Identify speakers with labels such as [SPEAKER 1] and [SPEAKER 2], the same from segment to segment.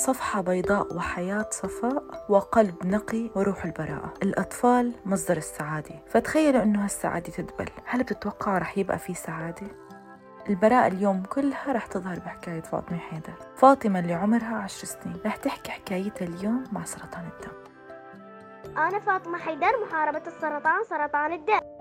[SPEAKER 1] صفحة بيضاء وحياة صفاء وقلب نقي وروح البراءة. الأطفال مصدر السعادة. فتخيلوا أنه هالسعادة تدبل. هل بتتوقعوا رح يبقى في سعادة؟ البراءة اليوم كلها رح تظهر بحكاية فاطمة حيدر. فاطمة اللي عمرها عشر سنين. رح تحكي حكايتها اليوم مع سرطان الدم.
[SPEAKER 2] أنا فاطمة حيدر محاربة السرطان سرطان الدم.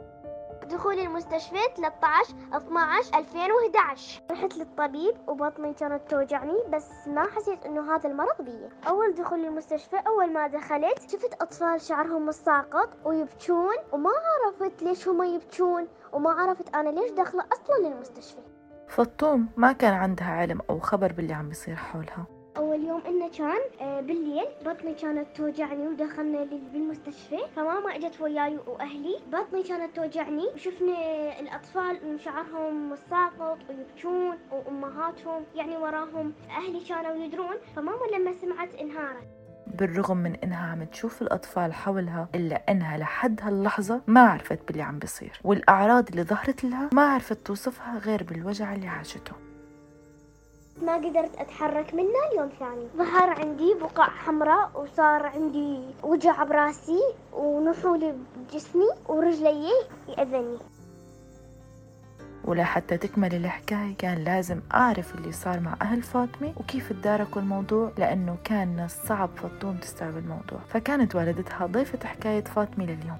[SPEAKER 2] دخولي المستشفى 13 12 2011 رحت للطبيب وبطني كانت توجعني بس ما حسيت إنه هذا المرض بي. أول دخول المستشفى أول ما دخلت شفت أطفال شعرهم مساقط ويبكون وما عرفت ليش هم يبكون وما عرفت أنا ليش داخلة أصلا للمستشفى.
[SPEAKER 1] فطوم ما كان عندها علم أو خبر باللي عم بيصير حولها.
[SPEAKER 2] أول يوم إنه كان آه، بالليل بطني كانت توجعني ودخلنا بالمستشفى. فماما إجت وياي وأهلي بطني كانت توجعني وشفنا الأطفال شعرهم مساقط ويبكون وأمهاتهم يعني وراهم أهلي كانوا يدرون. فماما لما سمعت إنهارت.
[SPEAKER 1] بالرغم من إنها عم تشوف الأطفال حولها إلا إنها لحد هاللحظة ما عرفت باللي عم بيصير والأعراض اللي ظهرت لها ما عرفت توصفها غير بالوجع اللي عاشته.
[SPEAKER 2] ما قدرت أتحرك منه اليوم ثاني. ظهر عندي بقع حمراء وصار عندي وجع براسي ونحول بجسمي ورجلي يأذني.
[SPEAKER 1] ولحتى تكمل الحكاية كان لازم أعرف اللي صار مع أهل فاطمة وكيف تداركوا الموضوع لأنه كان الصعب فطوم تستوعب الموضوع. فكانت والدتها ضيفة حكاية فاطمة لليوم.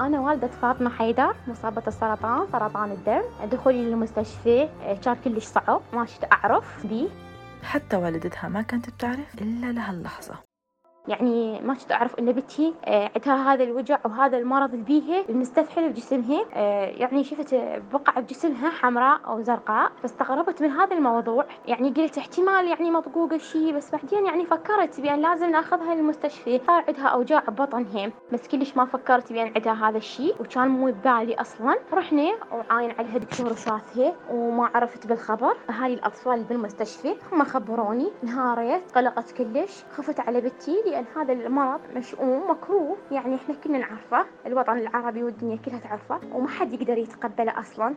[SPEAKER 3] أنا والدة فاطمة حيدر مصابة السرطان سرطان الدم. دخولي للمستشفى آه، كان كلش صعب ما شفت أعرف. بيه
[SPEAKER 1] حتى والدتها ما كانت بتعرف إلا لهاللحظة.
[SPEAKER 3] يعني ما كنت أعرف إن بنتي آه، عندها هذا الوجع وهذا المرض اللي بيها المستفحل بجسمها. آه، يعني شفت بقع بجسمها حمراء أو زرقاء فاستغربت من هذا الموضوع. يعني قلت احتمال يعني مطقوقة شيء بس بعدين يعني فكرت بأن لازم نأخذها للمستشفى. صار عندها أوجاع ببطنها بس كلش ما فكرت بأن عندها هذا الشيء وكان مو ببالي أصلا. رحنا وعاين عليها دكتور وشافها وما عرفت بالخبر. أهالي الأطفال بالمستشفى هم خبروني انهارت قلقت كلش خفت على بنتي لأن هذا المرض مشؤوم مكروه. يعني إحنا كلنا نعرفه الوطن العربي والدنيا كلها تعرفه وما حد يقدر يتقبله أصلا.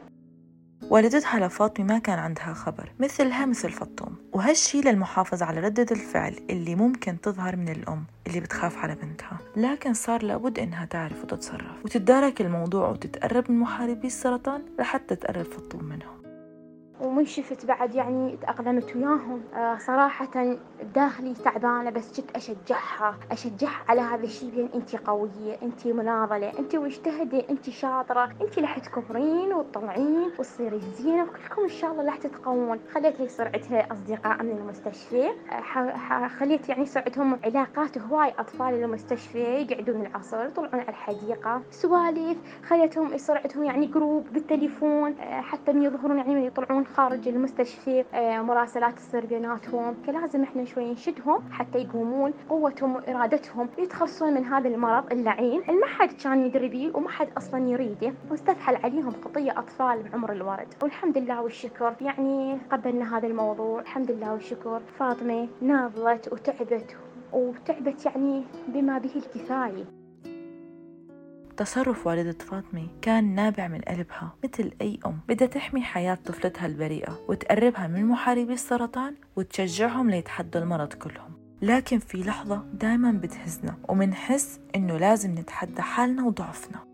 [SPEAKER 1] والدتها لفاطمة ما كان عندها خبر مثلها مثل فطوم وهالشي للمحافظة على ردة الفعل اللي ممكن تظهر من الأم اللي بتخاف على بنتها. لكن صار لابد إنها تعرف وتتصرف وتتدارك الموضوع وتتقرب من محاربي السرطان لحتى تقرب فطوم منهم.
[SPEAKER 3] ومن شفت بعد يعني تأقلمت وياهم. آه صراحة داخلي تعبانة بس جيت أشجعها. أشجعها على هذا الشيء بأن أنت قوية أنت مناضلة أنت مجتهدة أنت شاطرة. أنت رح تكبرين وتطلعين وتصيري زينة وكلكم إن شاء الله رح تتقوون خليتها يصير عندها أصدقاء من المستشفى. آه، خليت يعني يصير عندهم علاقات هواي أطفال المستشفى يقعدون العصر يطلعون على الحديقة. سوالف خليتهم يصير عندهم يعني group بالتليفون. آه، حتى من يظهرون يعني من يطلعون. خارج المستشفى آه، مراسلات تصير بيناتهم فلازم إحنا شوي نشدهم حتى يقومون قوتهم وإرادتهم يتخلصون من هذا المرض اللعين. اللي ما حد كان يدري بيه وما حد أصلا يريده واستفحل عليهم خطية أطفال بعمر الورد. والحمد لله والشكر. يعني قبلنا هذا الموضوع. الحمد لله والشكر. فاطمة ناضلت وتعبت وتعبت يعني بما به الكفاية.
[SPEAKER 1] تصرف والدة فاطمة كان نابع من قلبها مثل أي أم. بدها تحمي حياة طفلتها البريئة وتقربها من محاربي السرطان وتشجعهم ليتحدوا المرض كلهم. لكن في لحظة دايما بتهزنا ومنحس إنه لازم نتحدى حالنا وضعفنا.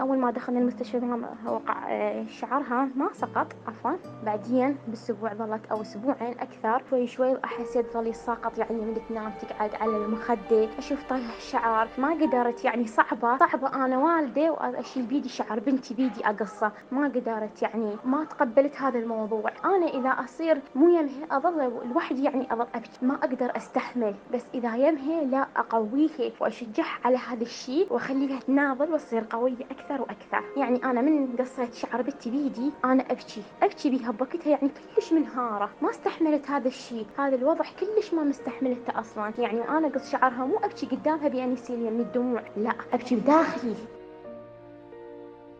[SPEAKER 3] أول ما دخلنا المستشفى وقع آه، شعرها ما سقط عفوا. بعدين بالأسبوع ظلت أو أسبوعين أكثر شوي شوي حسيت ظل يساقط يعني من تنام تقعد على المخدة. أشوف طايح الشعر ما قدرت يعني صعبة صعبة. أنا والدة وأشيل بيدي شعر بنتي بيدي أقصة. ما قدرت يعني ما تقبلت هذا الموضوع. أنا إذا أصير مو يمها أظل لوحدي يعني أظل أبكي. ما أقدر أستحمل. بس إذا يمها لا أقويها وأشجعها على هذا الشيء وأخليها تناضل وتصير قوية أكثر. وأكثر. يعني أنا من قصيت شعر بنتي بيدي أنا أبكي. أبكي بيها بوقتها يعني كلش منهارة. ما استحملت هذا الشيء هذا الوضع كلش ما مستحملته أصلا. يعني أنا قص شعرها مو أبكي قدامها بأن يصير يمي الدموع لا أبكي بداخلي.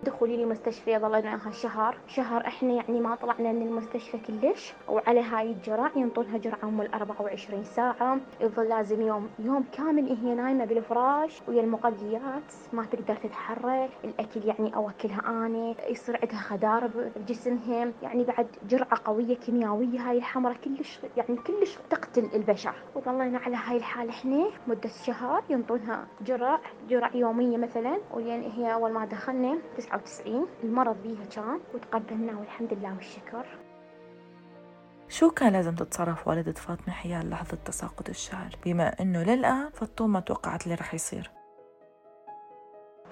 [SPEAKER 3] دخولي المستشفى ظلينا شهر. شهر إحنا يعني ما طلعنا من المستشفى كلش وعلى هاي الجرعة ينطونها جرعة ام 24 ساعة. يظل لازم يوم يوم كامل هي نايمة بالفراش ويا المغذيات ما تقدر تتحرك الأكل يعني أوكلها أنا يصير عندها خدار بجسمها. يعني بعد جرعة قوية كيميائية هاي الحمرة كلش يعني كلش تقتل البشر. وظلينا على هاي الحالة إحنا مدة شهر ينطونها جرع جرع يومية مثلا. ولين هي أول ما دخلنا 99 المرض بيها كان وتقبلنا والحمد لله والشكر.
[SPEAKER 1] شو كان لازم تتصرف والدة فاطمة حيال لحظة تساقط الشعر؟ بما أنه للآن فطوم ما توقعت اللي رح يصير.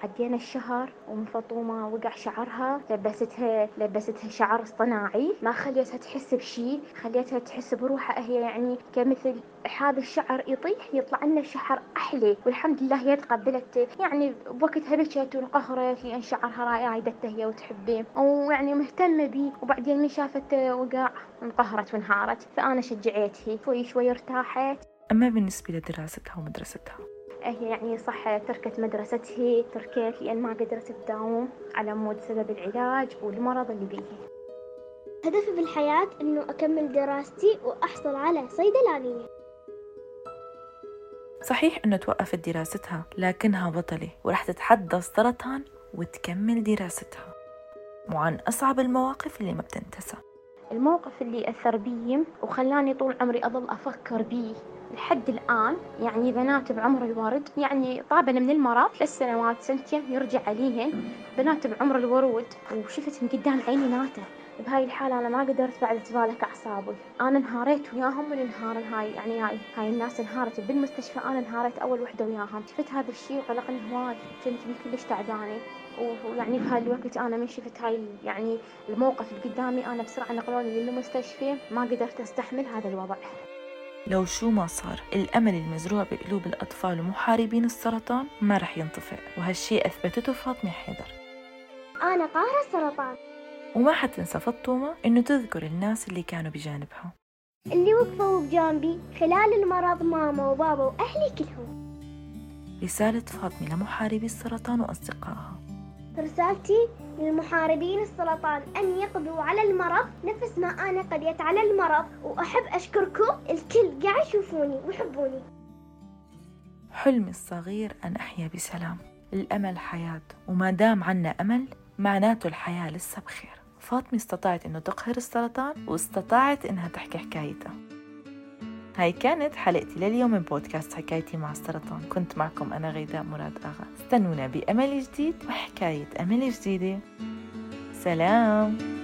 [SPEAKER 3] عدينا الشهر وام فاطمة وقع شعرها لبستها لبستها شعر اصطناعي ما خليتها تحس بشي خليتها تحس بروحها. هي يعني كمثل هذا الشعر يطيح يطلع لنا شعر أحلى. والحمد لله هي تقبلت. يعني بوقتها بكت وانقهرت لأن شعرها رايدته هي وتحبه. ويعني مهتمة بيه وبعدين من شافته وقع انقهرت وانهارت. فأنا شجعتها. شوي شوي ارتاحت.
[SPEAKER 1] أما بالنسبة لدراستها ومدرستها؟
[SPEAKER 3] يعني صح تركت مدرستها تركت لأن ما قدرت تداوم على مود سبب العلاج والمرض اللي بيه
[SPEAKER 2] هدفي بالحياة إنه أكمل دراستي وأحصل على صيدلانية.
[SPEAKER 1] صحيح أنه توقفت دراستها لكنها بطلة ورح تتحدى السرطان وتكمل دراستها. وعن أصعب المواقف اللي ما بتنتسى.
[SPEAKER 3] الموقف اللي أثر بي وخلاني طول عمري أظل أفكر بيه لحد الآن يعني بنات بعمر الورد يعني طابن من المرض ثلاث سنوات سنتين يرجع عليهن بنات بعمر الورود وشفت من قدام عيني ناته. بهاي الحالة أنا ما قدرت بعد أتمالك أعصابي. أنا انهاريت وياهم من انهار هاي يعني هاي هاي الناس انهارت. بالمستشفى أنا انهاريت أول وحدة وياهم. شفت هذا الشيء وقلقني هواي كنت كلش تعبانة. ويعني بهاي الوقت أنا من شفت هاي يعني الموقف اللي قدامي. أنا بسرعة نقلوني للمستشفى. ما قدرت أستحمل هذا الوضع.
[SPEAKER 1] لو شو ما صار الأمل المزروع بقلوب الأطفال ومحاربين السرطان ما رح ينطفئ. وهالشي أثبتته فاطمة حيدر.
[SPEAKER 2] أنا قاهرة السرطان.
[SPEAKER 1] وما حتنسى فطومة إنه تذكر الناس اللي كانوا بجانبها.
[SPEAKER 2] اللي وقفوا بجانبي خلال المرض ماما وبابا وأهلي كلهم.
[SPEAKER 1] رسالة فاطمة لمحاربي السرطان وأصدقائها.
[SPEAKER 2] رسالتي للمحاربين السرطان أن يقضوا على المرض نفس ما أنا قضيت على المرض وأحب أشكركم الكل قاعد يشوفوني ويحبوني.
[SPEAKER 1] حلمي الصغير أن أحيا بسلام. الأمل حياة وما دام عنا أمل معناته الحياة لسه بخير فاطمة استطاعت إنه تقهر السرطان واستطاعت إنها تحكي حكايتها. هاي كانت حلقتي لليوم من بودكاست حكايتي مع السرطان. كنت معكم أنا غيداء مراد آغا. استنونا بأمل جديد وحكاية أمل جديدة. سلام!